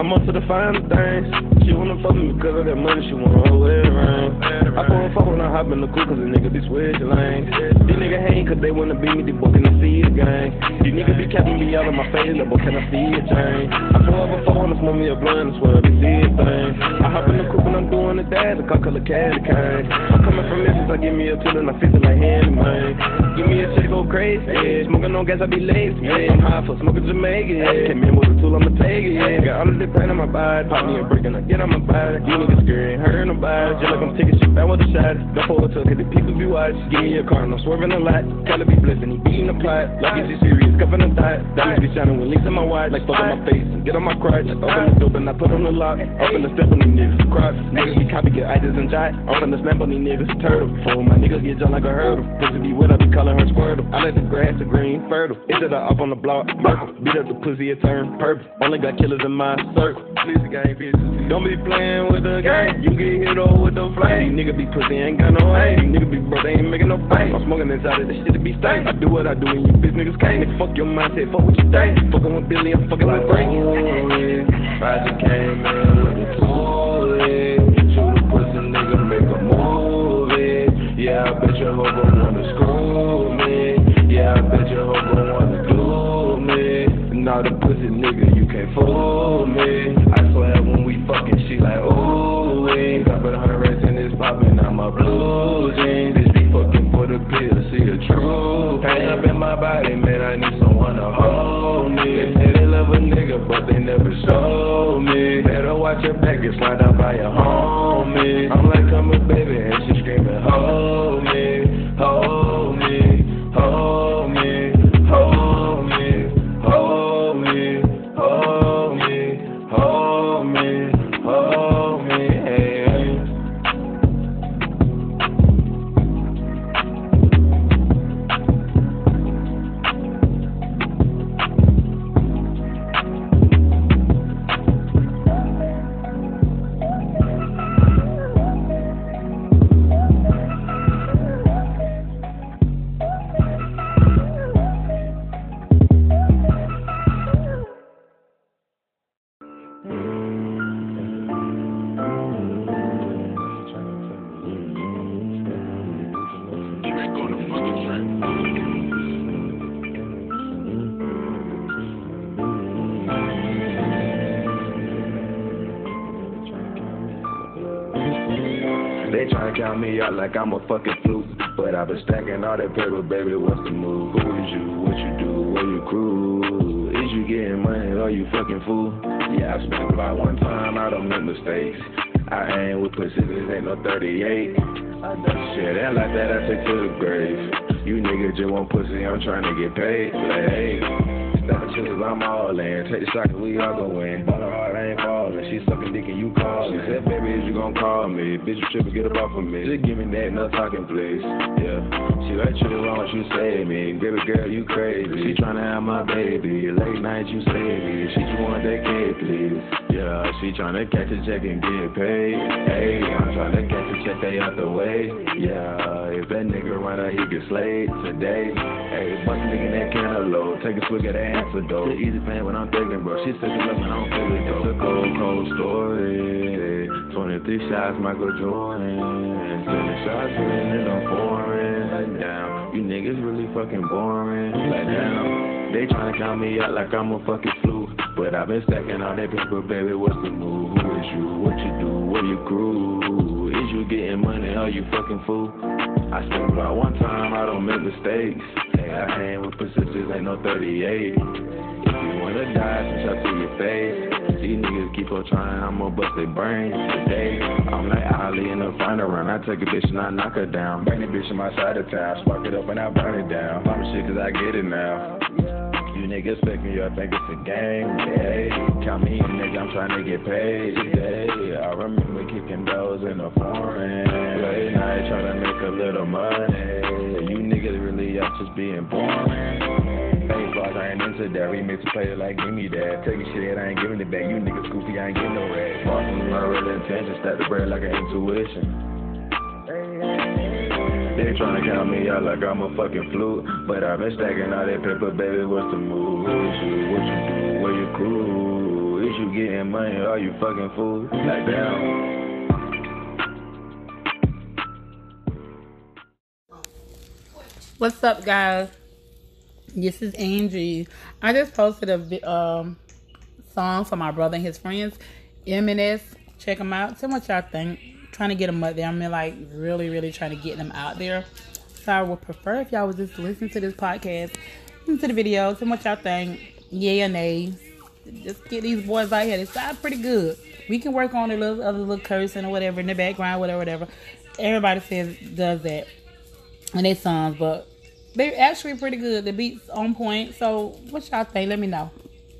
I'm up to the finer things. She wanna fuck me because of that money, she wanna hold ring. I a fuck when I hop in the coupe cause the nigga be switching lanes. These niggas hate cause they wanna be me, they booking the see the gang. These niggas be capping me out of my face, but can I see a change? I pull up a fuck wanna smoke me a blunt and swear they see a thing. I hop in the coupe and I'm doing the dash, I color candy cane. I give me a tool and I it like handy, man. Give me a check, go crazy, yeah. Smoking on gas, I be lazy, yeah. I'm high for smoking Jamaican, yeah. Came in with a tool, I'ma take it, yeah. Got all of the pain on my body, pop me a break and I get on my body. You niggas scared, ain't hurting nobody. Just like I'm taking shit back with a shot. Don't pull it to cause the people be watching. Give me a car and I'm swerving a lot. Color be blessing, he beating the plot. Like is he serious, cuffing the dot. Diamonds be shining when links in my watch. Like fuck on my face get on my crotch. Open the door and I put on the lock. Open the step on these niggas. Cross. Niggas be copy, get itis and jot. Open the snap on these niggas. Turtle. Before my niggas get jumped like a hurdle. Pussy be wet, I be calling her squirtle. I let the grass to green, fertile. It's I up on the block, purple. Beat up the pussy, it turn purple. Only got killers in my circle. Please the game, bitches. Don't be playing with the game. You get hit over with the flame. These niggas be pussy, ain't got no aim. These niggas be bro, they ain't making no fame. I'm smoking inside of this shit to be stained. I do what I do and you bitch niggas can't. Nigga, fuck your mindset, fuck what you think. Fucking with Billy, I'm fucking with Frank. I just came in with a tool. Shoot a pussy nigga, make a movie. Yeah, I bet your hoe gon' wanna screw me. Yeah, I bet your hoe gon' wanna glue me. Now the pussy nigga, To hold me. They say they love a nigga, but they never show me. Better watch your back, get slide down by your homie. I'm like, come here, baby, They tryna count me out like I'm a fucking fluke. But I've been stacking all that paper, baby. What's the move? Who is you? What you do? Where you crew? Is you getting money or you fucking fool? Yeah, I spent about one time. I don't make mistakes. I ain't with pussy, this ain't no 38. Shit, and like that, I take to the grave. You niggas just want pussy, I'm trying to get paid. Like, hey, I'm all in. Take the shot, we all gon' in. Ball her I ain't falling. She sucking dick and you callin'. She said, baby, is you gon' call me? Bitch, you trippin', get up off of me. Just give me that, no talking, please. Yeah. She chill, why don't you save me? Baby girl, you crazy. She tryna have my baby. Late night, you save me. She just want that cake, please. Yeah, she tryna catch a check and get paid. Hey, I'm tryna catch a check, they out the way. Yeah, that nigga run out, he get slayed today. Hey, bust nigga in that cantaloupe. Take a swig of that antidote. The easy pain when I'm thinking, bro. She said it up and I don't feel it though. It's a cold, cold story. 23 shots, Michael Jordan. 20 shots, and I'm pouring. Like, down. You niggas really fucking boring. Like, down. They tryna count me out like I'm a fucking fluke. But I've been stacking all that paper, baby. What's the move? Who is you? What you do? Where you crew? Is you getting money? Are you fucking fool? I spent about one time, I don't make mistakes. Hey, I hang with persistence, ain't no 38. If you wanna die, some shot to your face. These niggas keep on trying, I'ma bust their brains today. I'm like Ali in the final round. I take a bitch and I knock her down. Bring the bitch in my side of town. Spark it up and I burn it down. Mama shit, cause I get it now. You niggas fake me, I think it's a game. Yeah, count me in, nigga, I'm trying to get paid today. I remember kicking those in the foreign. A little money. You niggas really out just being boring. Vlogs, I ain't into that. Remix play it like give me that. Take your shit, I ain't giving it back. You niggas goofy, I ain't getting no rag. Far my real intention, stack the bread like an intuition. They tryna count me out like I'm a fucking flute. But I've been stacking all that paper, baby. What's the move? Is you? What you do? Where you cool? Is you getting money? Are you fucking fool? Like damn. What's up, guys? This is Angie. I just posted a um, song for my brother and his friends, M&S. Check them out. Tell me what y'all think. Trying to get them up there. I mean, like, really, really trying to get them out there. So I would prefer if y'all would just listen to this podcast, listen to the video, tell me what y'all think. Yay or nay. Just get these boys out here. They sound pretty good. We can work on a little other little cursing or whatever in the background, whatever, whatever. Everybody says does that in their songs, but they're actually pretty good. The beats on point. So what y'all think? Let me know.